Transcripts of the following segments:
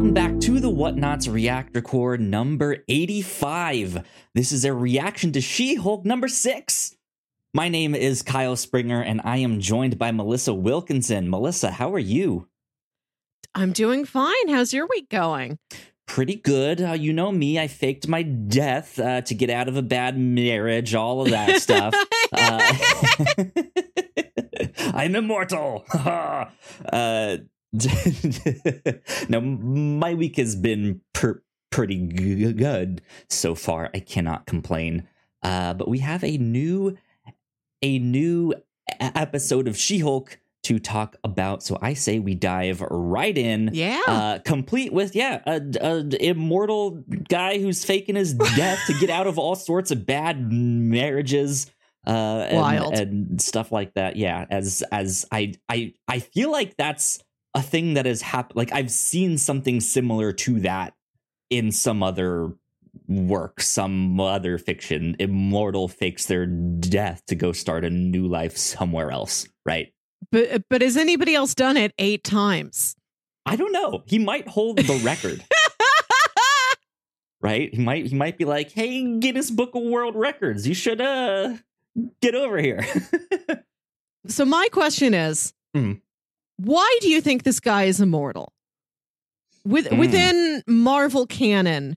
welcome back to the Whatnauts Reactor Corps number 85. This is a reaction to She Hulk number 6. My name is Kyle Springer, and I am joined by Melissa Wilkinson. Melissa, how are you? I'm doing fine. How's your week going? Pretty good. Uh, you know me, I faked my death uh, to get out of a bad marriage, all of that stuff. uh, I'm immortal. uh, now, my week has been per- pretty good so far. I cannot complain. Uh, but we have a new, a new episode of She-Hulk to talk about. So I say we dive right in. Yeah. Uh, complete with yeah, a, a immortal guy who's faking his death to get out of all sorts of bad marriages. Uh, and, Wild. and stuff like that. Yeah, as as I I I feel like that's a thing that has happened. Like I've seen something similar to that in some other work, some other fiction. Immortal fakes their death to go start a new life somewhere else. Right. But but has anybody else done it eight times? I don't know. He might hold the record. right? He might he might be like, "Hey, Guinness Book of World Records, you should uh get over here." so my question is, Hmm. Why do you think this guy is immortal? With Hmm. within Marvel canon,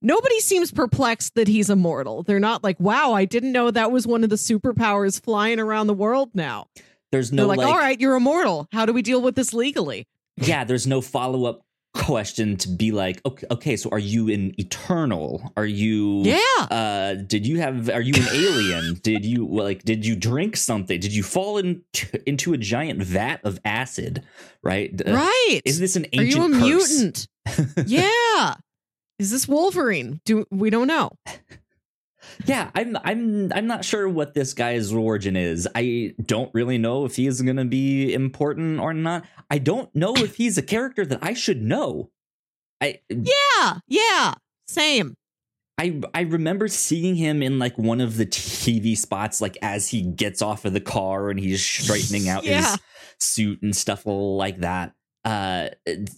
nobody seems perplexed that he's immortal. They're not like, "Wow, I didn't know that was one of the superpowers flying around the world now." There's They're no like, like, "All right, you're immortal. How do we deal with this legally?" yeah, there's no follow-up question to be like, "Okay, okay, so are you an eternal? Are you Yeah. uh did you have are you an alien did you well, like did you drink something did you fall into, into a giant vat of acid right Uh, right. is this an Are ancient you a curse? mutant? yeah. Is this Wolverine? Do we don't know. yeah i'm i'm i'm not sure what this guy's origin is i don't really know if he's going to be important or not i don't know if he's a character that i should know i Yeah, yeah, same. I I remember seeing him in like one of the TV spots, like as he gets off of the car and he's straightening out Yeah. his suit and stuff like that. Uh,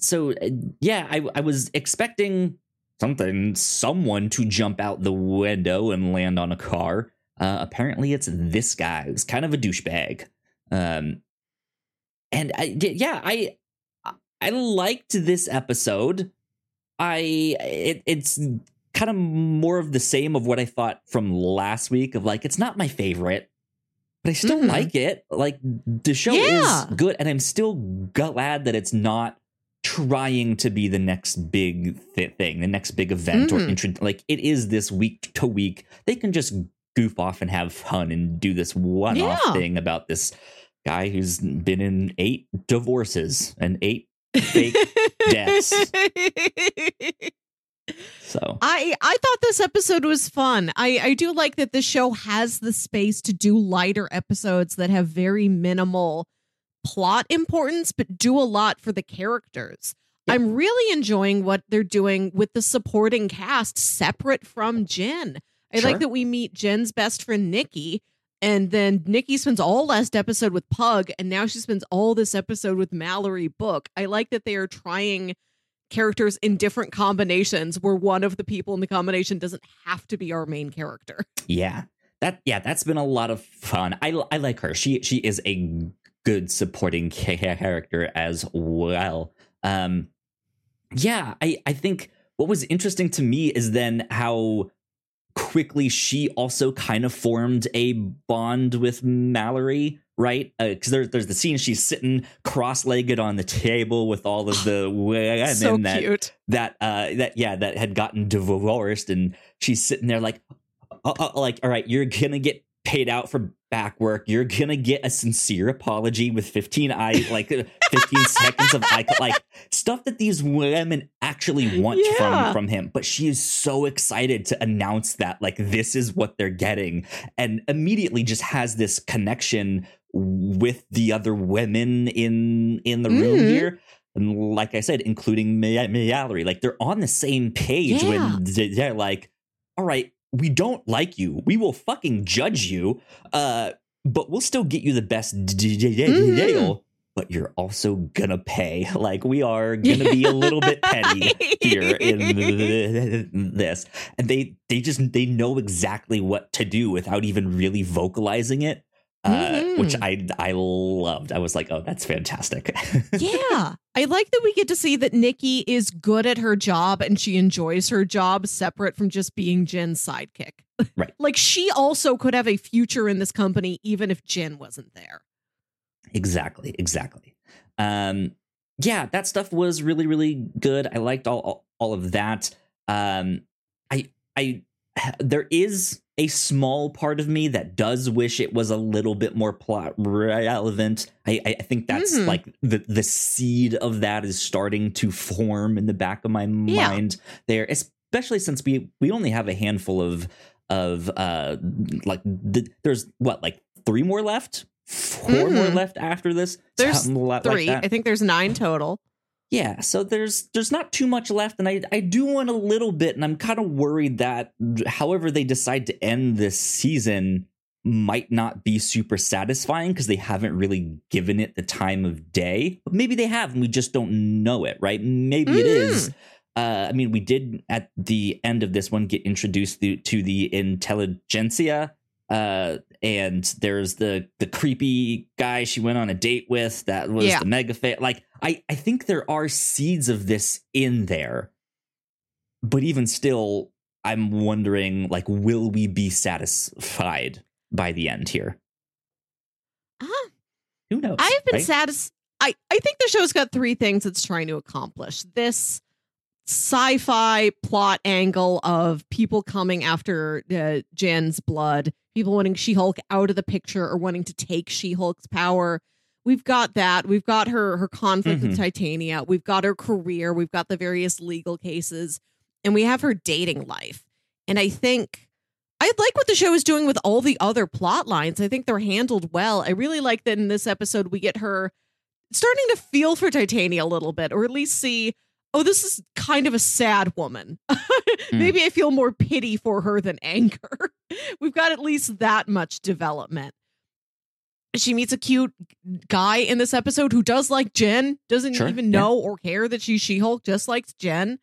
so uh, yeah, I I was expecting something, someone to jump out the window and land on a car. Uh, apparently, it's this guy who's kind of a douchebag. Um, and I yeah, I I liked this episode. I it, it's kind of more of the same of what I thought from last week of like it's not my favorite, but I still Mhm. like it. Like the show Yeah. is good, and I'm still glad that it's not trying to be the next big th- thing, the next big event, or Mhm. intro- like it is this week to week. They can just goof off and have fun and do this one off Yeah. thing about this guy who's been in eight divorces and eight fake deaths. So I I thought this episode was fun. I I do like that the show has the space to do lighter episodes that have very minimal plot importance but do a lot for the characters. Yeah. I'm really enjoying what they're doing with the supporting cast separate from Jen. I Sure. like that we meet Jen's best friend Nikki and then Nikki spends all last episode with Pug and now she spends all this episode with Mallory Book. I like that they are trying characters in different combinations where one of the people in the combination doesn't have to be our main character. Yeah. That yeah, that's been a lot of fun. I I like her. She she is a good supporting character as well. Um yeah, I I think what was interesting to me is then how quickly she also kind of formed a bond with Mallory, right? Because there's there's the scene she's sitting cross-legged on the table with all of the women so that cute. that uh that yeah that had gotten divorced and she's sitting there like uh, uh, like all right you're gonna get paid out for back work you're gonna get a sincere apology with 15 eye like uh, 15 seconds of eye like stuff that these women actually want Yeah. from from him but she is so excited to announce that like this is what they're getting and immediately just has this connection with the other women in in the room Mhm. here and like I said, including Ma- Mallory, like they're on the same page Yeah. when they're like, "All right, we don't like you. We will fucking judge you, uh, but we'll still get you the best Mhm. deal." but you're also gonna pay. Like we are gonna be a little bit petty here in this, and they they just they know exactly what to do without even really vocalizing it. Uh, Mhm. which I I loved. I was like, oh, that's fantastic. yeah. I like that we get to see that Nikki is good at her job and she enjoys her job separate from just being Jen's sidekick. Right. like she also could have a future in this company even if Jen wasn't there. Exactly, exactly. Um, yeah, that stuff was really, really good. I liked all all, all of that. Um, I I there is a small part of me that does wish it was a little bit more plot relevant. I I think that's Mhm. like the the seed of that is starting to form in the back of my Yeah. mind there, especially since we we only have a handful of of uh like th- there's what like three more left 4 more Mhm. left after this There's li- like Three. I think there's nine total. Yeah so there's there's not too much left and i i do want a little bit and i'm kind of worried that however they decide to end this season might not be super satisfying because they haven't really given it the time of day. But maybe they have and we just don't know it right? Maybe it is. Uh, I mean, we did at the end of this one get introduced to, to the intelligentsia, uh, and there's the the creepy guy she went on a date with that was Yeah. the mega fa- Like, I I think there are seeds of this in there, but even still, I'm wondering, like, will we be satisfied by the end here? Uh-huh. Who knows? I've been right? satisfied. I, I think the show's got three things it's trying to accomplish. This sci-fi plot angle of people coming after uh, Jen's blood, people wanting She-Hulk out of the picture or wanting to take She-Hulk's power. We've got that. We've got her her conflict with Mhm. Titania. We've got her career. We've got the various legal cases, and we have her dating life. And I think I like what the show is doing with all the other plot lines. I think they're handled well. I really like that in this episode we get her starting to feel for Titania a little bit, or at least see, oh, this is kind of a sad woman. Maybe I feel more pity for her than anger. We've got at least that much development. She meets a cute guy in this episode who does like Jen, doesn't Sure, even yeah. know or care that she's She Hulk, just likes Jen.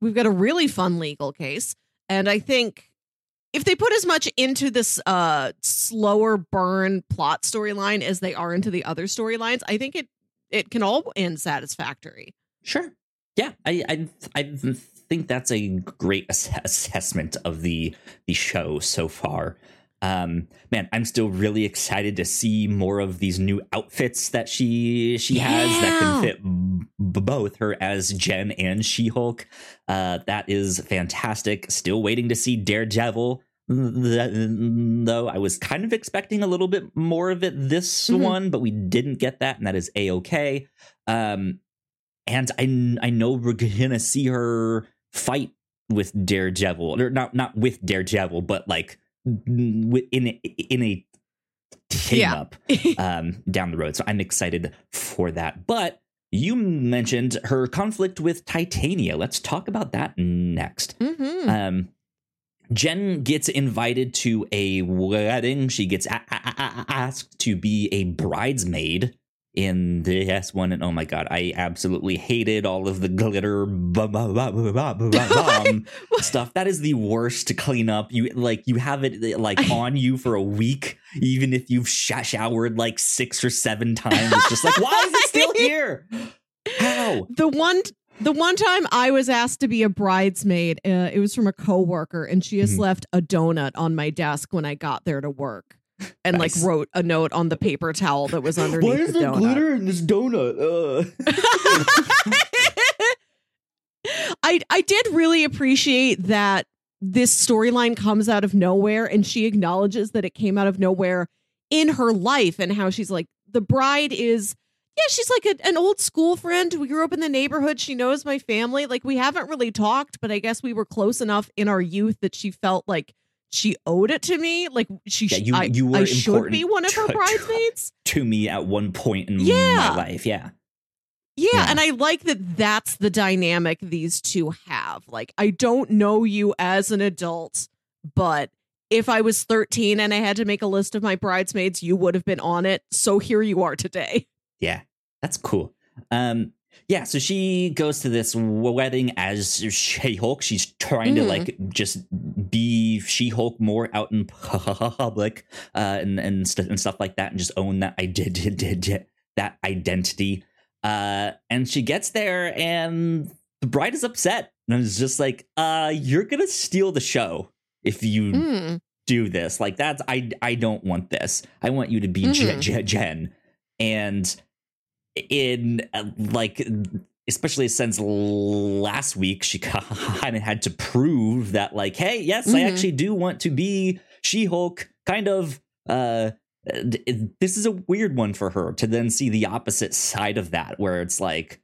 We've got a really fun legal case. And I think if they put as much into this uh slower burn plot storyline as they are into the other storylines, I think it it can all end satisfactory. Sure. Yeah, I I I think that's a great ass- assessment of the the show so far. Um, man, I'm still really excited to see more of these new outfits that she she has that can fit b- both her as Jen and She Hulk. Uh, that is fantastic. Still waiting to see Daredevil. Though I was kind of expecting a little bit more of it this Mhm. one, but we didn't get that, and that is a okay. Um, and I I know we're gonna see her fight with Daredevil, or not not with Daredevil, but like in a, in a team Yeah. up um, down the road. So I'm excited for that. But you mentioned her conflict with Titania. Let's talk about that next. hmm Um, Jen gets invited to a wedding. She gets a- a- a- asked to be a bridesmaid in this one. And oh my god, I absolutely hated all of the glitter stuff. That is the worst to clean up. You like you have it like on you for a week, even if you've sh- showered like six or seven times. It's just like, why is it still here? How? The one the one time I was asked to be a bridesmaid, uh, it was from a coworker, and she just Mhm. left a donut on my desk when I got there to work, and Nice. like wrote a note on the paper towel that was underneath Why the donut. Glitter in this donut? I I did really appreciate that this storyline comes out of nowhere and she acknowledges that it came out of nowhere in her life and how she's like the bride is yeah she's like a, an old school friend we grew up in the neighborhood she knows my family like we haven't really talked but i guess we were close enough in our youth that she felt like she owed it to me like she Yeah, you- I, you were I should be one of her to- bridesmaids to me at one point in Yeah. my life. Yeah. Yeah, Yeah. and I like that that's the dynamic these two have. Like, I don't know you as an adult, but if I was 13 and I had to make a list of my bridesmaids, you would have been on it. So here you are today. Yeah. That's cool. Um, yeah, so she goes to this wedding as She Hulk. She's trying mm. to like just be She Hulk more out in public uh, and and, st- and stuff like that, and just own that I did did did that identity. Uh, and she gets there, and the bride is upset, and it's just like, uh, "You're gonna steal the show if you mm. do this. Like that's I I don't want this. I want you to be mm-hmm. Jen." And in uh, like especially since last week she kind of had to prove that like hey yes mm-hmm. i actually do want to be she-hulk kind of uh this is a weird one for her to then see the opposite side of that where it's like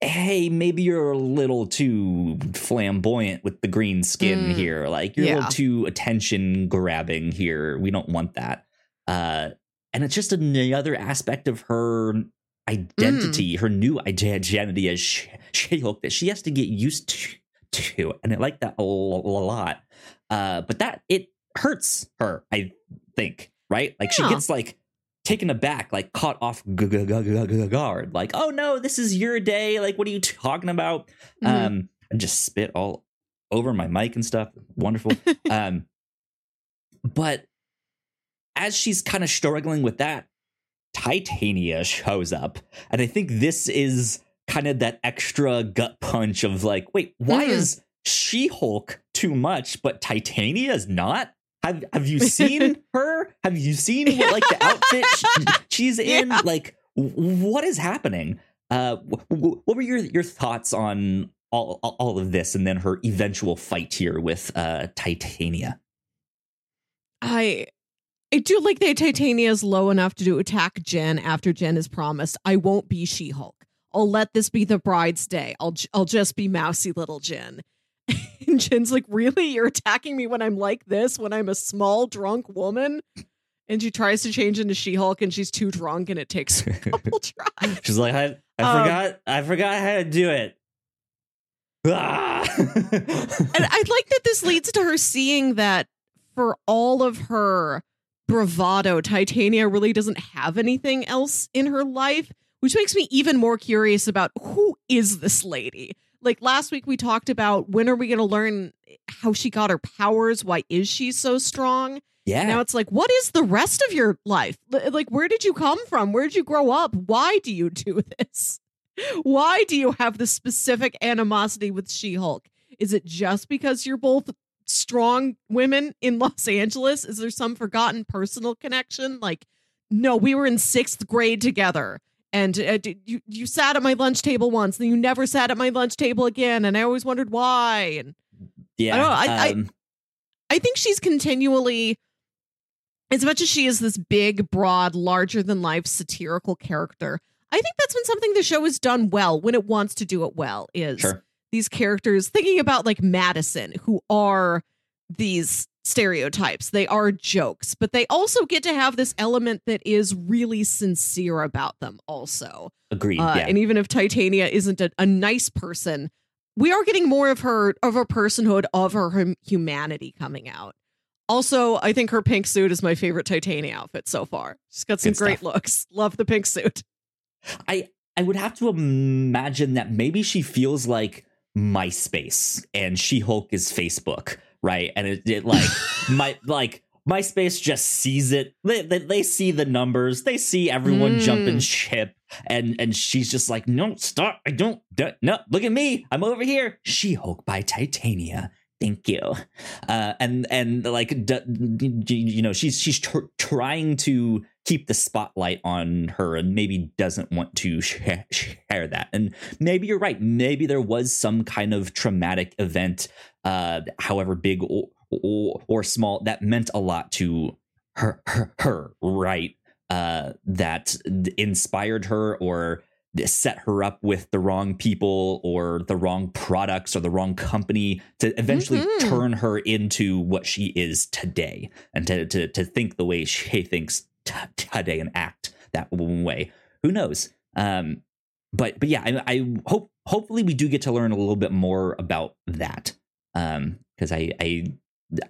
hey maybe you're a little too flamboyant with the green skin mm, here like you're yeah. a little too attention grabbing here we don't want that uh and it's just another aspect of her identity, mm. her new identity as She Hulk that she has to get used to, to. and I like that a, lot. Uh, but that it hurts her, I think, right? Like yeah. she gets like taken aback, like caught off guard, like, oh no, this is your day. Like, what are you talking about? Mm-hmm. Um, and just spit all over my mic and stuff. Wonderful. um, but as she's kind of struggling with that, Titania shows up. And I think this is kind of that extra gut punch of like, wait, why mm-hmm. is She Hulk too much, but Titania is not? Have Have you seen her? Have you seen what, like the outfit she's in? Yeah. Like, what is happening? Uh, what were your your thoughts on all all of this, and then her eventual fight here with uh, Titania? I I do like that Titania is low enough to do attack Jen after Jen is promised, I won't be She Hulk. I'll let this be the bride's day. I'll I'll just be mousy little Jen. and Jen's like, really? You're attacking me when I'm like this, when I'm a small drunk woman? And she tries to change into She Hulk, and she's too drunk, and it takes a couple tries. She's like, I, I um, forgot, I forgot how to do it. Ah! and I like that this leads to her seeing that for all of her bravado, Titania really doesn't have anything else in her life, which makes me even more curious about who is this lady? Like last week, we talked about when are we going to learn how she got her powers? Why is she so strong? Yeah. Now it's like, what is the rest of your life? Like, where did you come from? Where did you grow up? Why do you do this? Why do you have this specific animosity with She Hulk? Is it just because you're both strong women in Los Angeles? Is there some forgotten personal connection? Like, no, we were in sixth grade together. And uh, you you sat at my lunch table once, and you never sat at my lunch table again, and I always wondered why. And yeah, I don't know. I, um, I I think she's continually, as much as she is this big, broad, larger than life satirical character. I think that's when something the show has done well when it wants to do it well. Is sure these characters thinking about like Madison, who are these stereotypes. They are jokes, but they also get to have this element that is really sincere about them, also. Agreed. Uh, yeah. And even if Titania isn't a, a, nice person, we are getting more of her, of her personhood, of her humanity coming out. Also, I think her pink suit is my favorite Titania outfit so far. She's got some Good great stuff. looks. Love the pink suit. I I would have to imagine that maybe she feels like MySpace and She Hulk is Facebook, right? And it, it like my like MySpace just sees it. They, they, they, see the numbers. They see everyone mm. jumping ship, and and she's just like, no, stop! I don't. don't No, look at me. I'm over here. She Hulk by Titania thank you uh, and and like you know she's she's tr- trying to keep the spotlight on her and maybe doesn't want to share, share that. And maybe you're right. Maybe there was some kind of traumatic event uh, however big or, or, or small that meant a lot to her her, her right? Uh, that inspired her or set her up with the wrong people or the wrong products or the wrong company to eventually mm-hmm. turn her into what she is today and to, to, to think the way she thinks t- today and act that way. Who knows? Um, but but yeah, I, I, hope hopefully we do get to learn a little bit more about that because um, I I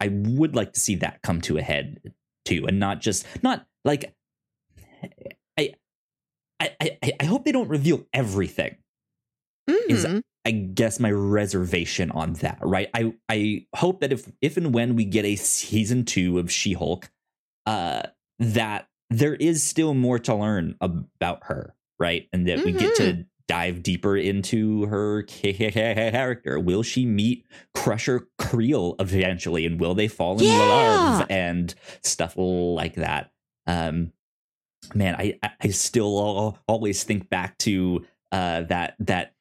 I would like to see that come to a head too, and not just not like I, I I hope they don't reveal everything. Is- Mhm. I guess my reservation on that, right? I I hope that if if and when we get a season two of She Hulk, uh, that there is still more to learn about her, right? And that we get to dive deeper into her character. Will she meet Crusher Creel eventually, and will they fall in Yeah. love and stuff like that? Um, man, I I- I still always think back to uh that that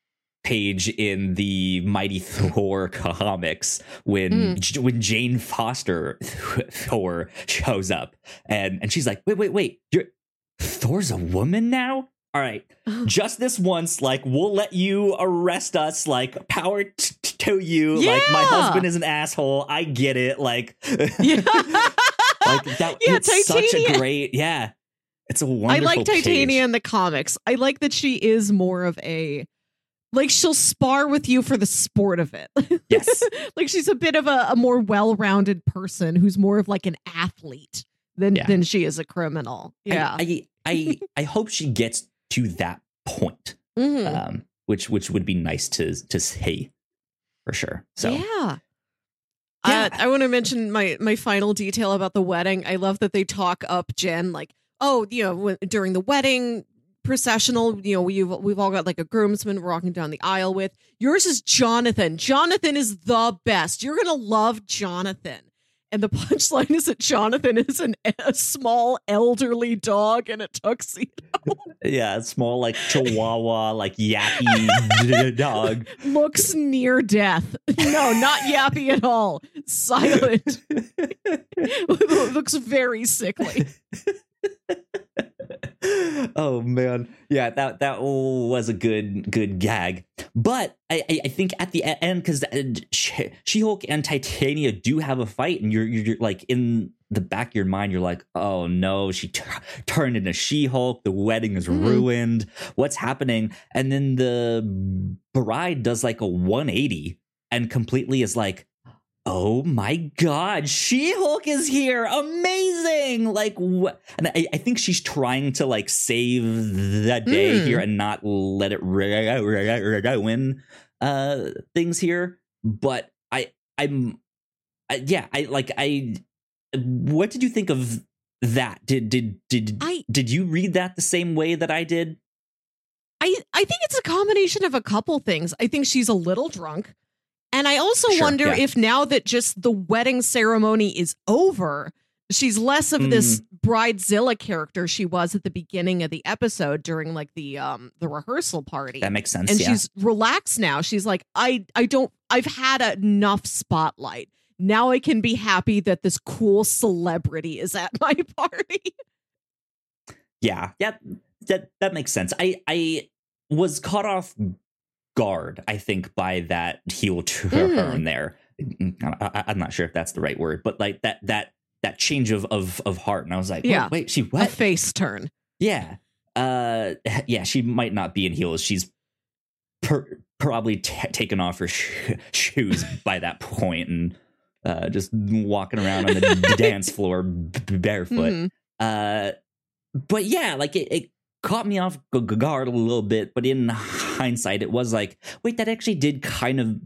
page in the Mighty Thor comics when hmm. J- when Jane Foster Thor shows up and and she's like, wait, wait, wait, you're Thor's a woman now. All right, oh. just this once, like we'll let you arrest us. Like power t- t- to you. Like my husband is an asshole. I get it. Like, Yeah. like that. Yeah, it's such a great. Yeah, it's a wonderful. I like Titania page. in the comics. I like that she is more of a like she'll spar with you for the sport of it. Yes. like she's a bit of a, a more well-rounded person who's more of like an athlete than Yeah. than she is a criminal. Yeah. I, I, I, I hope she gets to that point, Mhm. um, which which would be nice to to see for sure. So yeah. Yeah. Uh, I want to mention my my final detail about the wedding. I love that they talk up Jen like, oh, you know, when, during the wedding processional, you know, we've we've all got like a groomsman we're walking down the aisle with. Yours is Jonathan. Jonathan is the best. You're gonna love Jonathan. And the punchline is that Jonathan is an, a small elderly dog in a tuxedo. yeah, a small like Chihuahua, like yappy dog. Looks near death. No, not yappy at all. Silent. Looks very sickly. Oh man, yeah that that was a good good gag. But I I, think at the end because She Hulk and Titania do have a fight, and you're, you're you're like in the back of your mind, you're like, oh no, she t- turned into She Hulk. The wedding is Mhm. ruined. What's happening? And then the bride does like a 180 and completely is like. Oh my God, She Hulk is here! Amazing! Like, what? And I, I think she's trying to like save the day Mm. here and not let it ruin uh, things here. But I, I'm, I, yeah, I like I. What did you think of that? Did did did I did you read that the same way that I did? I I think it's a combination of a couple things. I think she's a little drunk. And I also Sure, wonder yeah. if now that just the wedding ceremony is over, she's less of this Mm. bridezilla character she was at the beginning of the episode during like the um the rehearsal party. That makes sense. and yeah. she's relaxed now. She's like, I I don't I've had enough spotlight. Now I can be happy that this cool celebrity is at my party. Yeah, yeah, that that makes sense. I I was caught off guard, I think, by that heel turn Mm. there. I, am not sure if that's the right word, but like that that that change of of of heart, and I was like, Yeah. wait, she A what? face turn. Yeah, uh, yeah, she might not be in heels. She's per- probably t- taken off her sh- shoes by that point and uh, just walking around on the dance floor b- barefoot Mhm. uh but yeah like it, it caught me off guard a little bit but in hindsight it was like wait that actually did kind of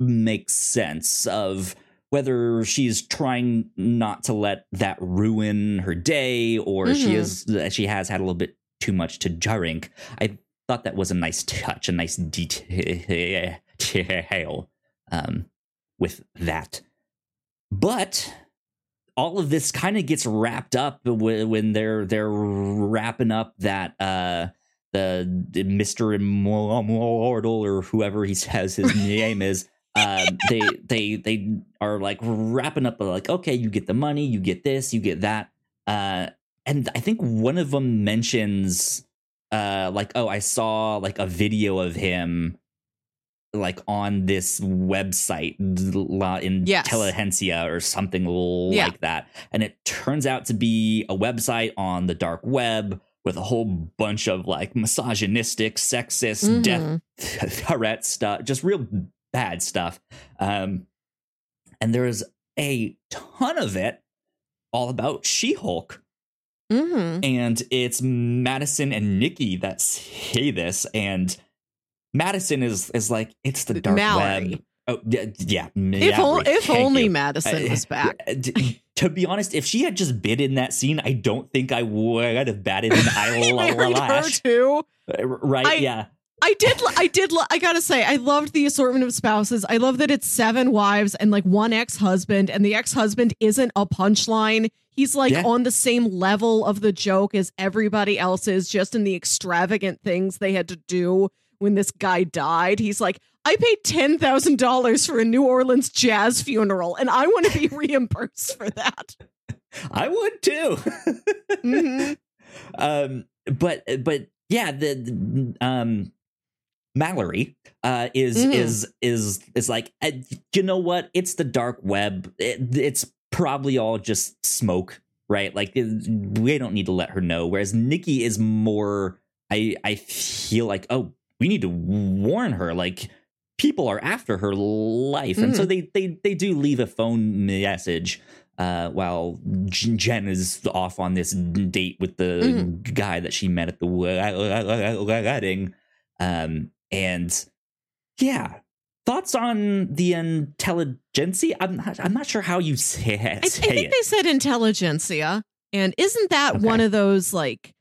make sense of whether she's trying not to let that ruin her day or she Mhm. is she has had a little bit too much to drink i thought that was a nice touch a nice detail um with that but all of this kind of gets wrapped up when they're they're wrapping up that uh the, the Mr. Immortal or whoever he says his name is um they they they are like wrapping up like okay you get the money you get this you get that uh and I think one of them mentions uh like oh I saw like a video of him like on this website in Yes. Telehensia or something Yeah. like that. And it turns out to be a website on the dark web with a whole bunch of like misogynistic, sexist, death Mhm. threat stuff, just real bad stuff. Um, and there's a ton of it all about She Hulk. Mm-hmm. and it's Madison and Nikki that say this, and Madison is is like it's the dark Mallory. web. Oh yeah, yeah. If, o- if only you. Madison Uh, was back. to be honest, if she had just been in that scene, I don't think I would have batted an I married her too. Uh, Right? I- yeah. I did. I did. I gotta say, I loved the assortment of spouses. I love that it's seven wives and like one ex-husband, and the ex-husband isn't a punchline. He's like Yeah. on the same level of the joke as everybody else is, just in the extravagant things they had to do when this guy died. He's like, I paid ten thousand dollars for a New Orleans jazz funeral, and I want to be reimbursed for that. I would too. Mhm. um but but yeah the, the, um mallory uh is Mhm. is is is like uh, you know what it's the dark web it, it's probably all just smoke right like it- we don't need to let her know whereas nikki is more i i feel like oh we need to warn her like people are after her life and so they they they do leave a phone message uh, while Jen is off on this date with the Mhm. guy that she met at the wedding. Um, and yeah, thoughts on the intelligentsia? I'm not, I'm not sure how you say, I, I think it. they said intelligentsia. And isn't that Okay. one of those like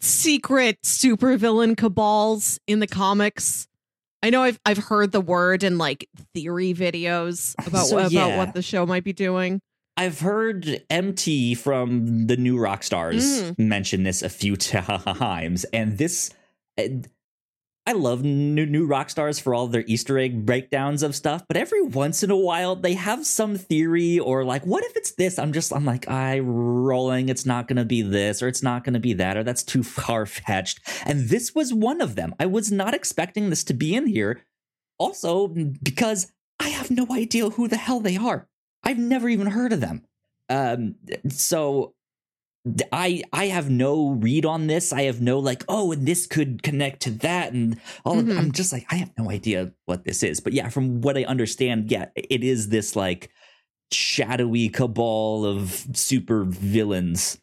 secret supervillain cabals in the comics? I know I've I've heard the word in like theory videos about So, about yeah. what the show might be doing. I've heard MT from the New Rockstars Mm. mention this a few times, and this. I love new New Rockstars for all their Easter egg breakdowns of stuff, but every once in a while they have some theory or like, what if it's this? I'm just I'm like, I rolling, it's not gonna be this, or it's not gonna be that, or that's too far fetched. And this was one of them. I was not expecting this to be in here. Also, because I have no idea who the hell they are. I've never even heard of them. Um, so I I have no read on this. I have no like, oh, and this could connect to that, and all. Of, Mhm. I'm just like, I have no idea what this is. But yeah, from what I understand, yeah, it is this like shadowy cabal of super villains.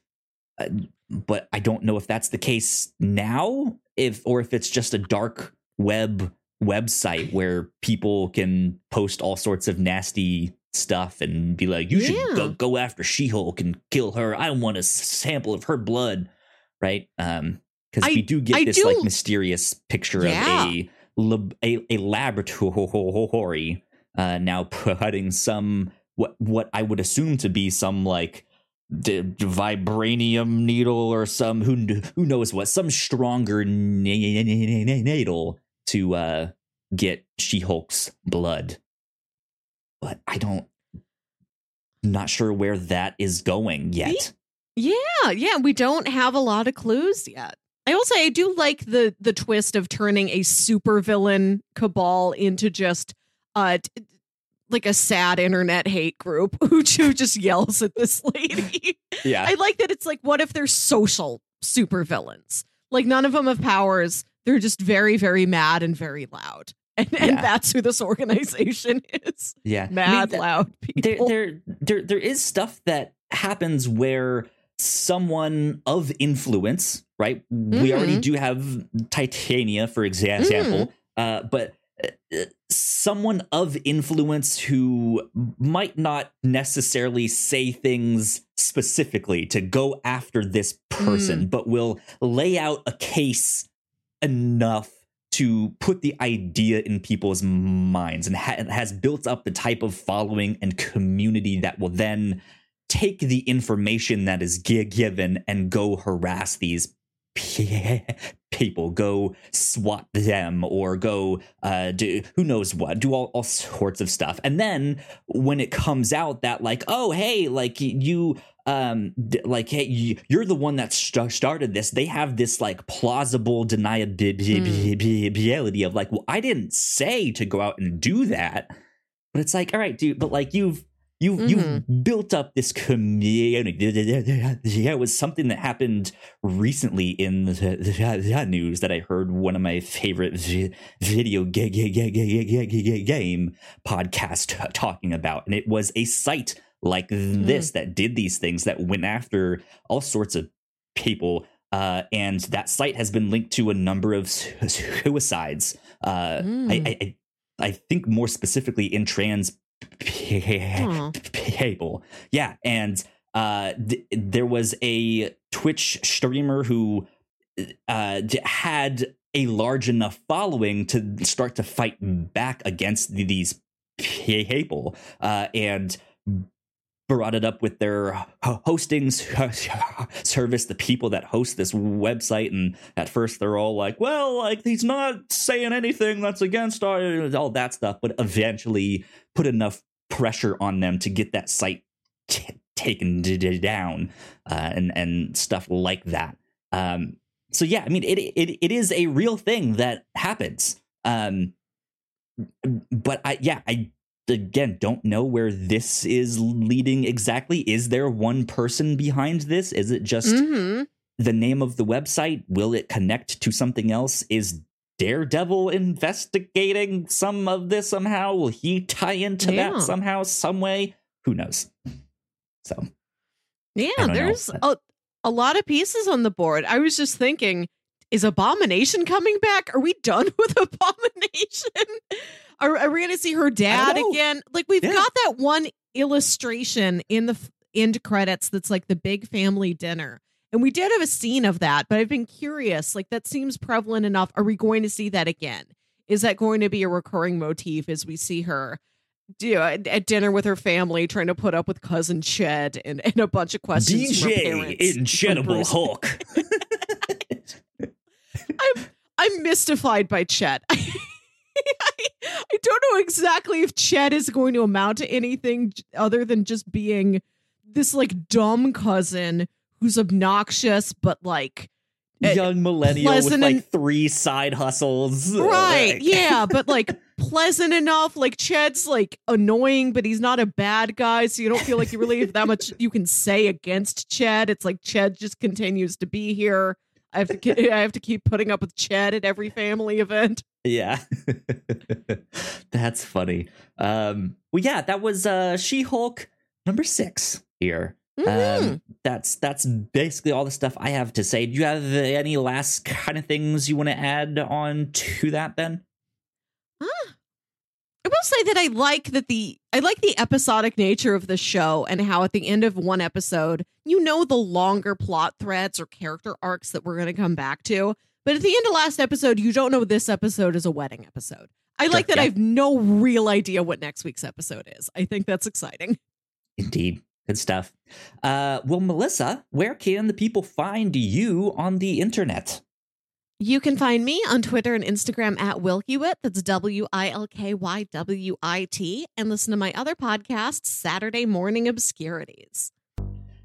Uh, but I don't know if that's the case now, if or if it's just a dark web website where people can post all sorts of nasty stuff and be like, "You should Yeah. go, go after She-Hulk and kill her. I want a sample of her blood." Right? Um, because we do get I this do- like mysterious picture Yeah. of a lab- a, a laboratory uh, now putting some what what I would assume to be some like d- d- vibranium needle or some who who knows what some stronger n- n- n- needle to uh, get She Hulk's blood, but I don't. Not sure where that is going yet. Yeah, yeah, we don't have a lot of clues yet. I will say I do like the the twist of turning a supervillain cabal into just uh t- like a sad internet hate group who ju- just yells at this lady. Yeah, I like that it's like what if they're social supervillains? Like none of them have powers. They're just very very mad and very loud. And, and Yeah. that's who this organization is. yeah. I mean, Mad loud people. there there there is stuff that happens where someone of influence right we already Mhm. do have titania for exa- example uh, but uh, someone of influence who might not necessarily say things specifically to go after this person but will lay out a case enough to put the idea in people's minds and ha- has built up the type of following and community that will then take the information that is given and go harass these p- people go swat them or go uh do who knows what do all, all sorts of stuff. And then when it comes out that like oh hey like you um like hey you, you're the one that st- started this they have this like plausible deniability of like well i didn't say to go out and do that. But it's like all right dude but like you've you've you've built up this community yeah it was something that happened recently in the, news that i heard one of my favorite video ga- ga- ga- ga- ga- ga- ga- game podcast talking about and it was a site like this that did these things that went after all sorts of people. Uh, and that site has been linked to a number of suicides. Uh, Mm. I, I, I I think more specifically in trans. People. Yeah, and uh, th- there was a Twitch streamer who uh, had a large enough following to start to fight back against th- these people, uh, and brought it up with their hosting service, the people that host this website. And at first, they're all like, "Well, like he's not saying anything that's against our all that stuff," but eventually put enough pressure on them to get that site t- taken d- down uh, and and stuff like that. Um, so yeah, I mean, it it it is a real thing that happens. Um, but I yeah, I again don't know where this is leading exactly. Is there one person behind this? Is it just Mhm. the name of the website? Will it connect to something else? Is Daredevil investigating some of this somehow? Will he tie into Yeah. that somehow, some way? Who knows? So Yeah, don't know. there's a, a lot of pieces on the board. I was just thinking, is Abomination coming back? Are we done with Abomination? Are, are we going to see her dad again? Like we've Yeah. got that one illustration in the f- end credits that's like the big family dinner. And we did have a scene of that, but I've been curious. Like that seems prevalent enough. Are we going to see that again? Is that going to be a recurring motif as we see her do at, at dinner with her family, trying to put up with cousin Chet and, and a bunch of questions DJ parents? Hulk. I'm I'm mystified by Chet. I, I don't know exactly if Chet is going to amount to anything other than just being this like dumb cousin who's obnoxious but like eh, Young millennial with like and- three side hustles. right Like- yeah but like pleasant enough. Like Chet's like annoying but he's not a bad guy so you don't feel like you really have that much you can say against Chet. It's like Chet just continues to be here. I have to I have to keep putting up with Chet at every family event Yeah. That's funny. Um well yeah, that was uh She-Hulk number 6 here. Mhm. Um that's that's basically all the stuff I have to say. Do you have any last kind of things you want to add on to that then? I will say that I like that the I like the episodic nature of the show and how at the end of one episode, you know the longer plot threads or character arcs that we're going to come back to. But at the end of last episode, you don't know this episode is a wedding episode. I like that yeah. I have no real idea what next week's episode is. I think that's exciting. Indeed. Good stuff. Uh well Melissa, where can the people find you on the internet? You can find me on Twitter and Instagram at Wilkywit. That's W I L K Y W I T. And listen to my other podcast, Saturday Morning Obscurities.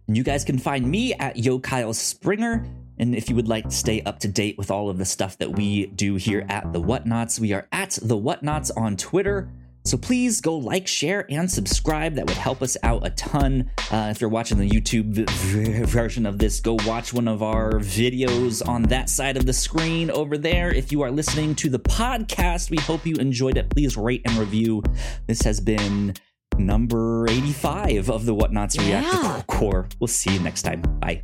And you guys can find me at Yo Kyle Springer. And if you would like to stay up to date with all of the stuff that we do here at The Whatnauts, we are at The Whatnauts on Twitter. So please go like, share, and subscribe. That would help us out a ton. Uh, if you're watching the YouTube v- version of this, go watch one of our videos on that side of the screen over there. If you are listening to the podcast, we hope you enjoyed it. Please rate and review. This has been number 85 of the Whatnauts Yeah. Reactor Corps. We'll see you next time. Bye.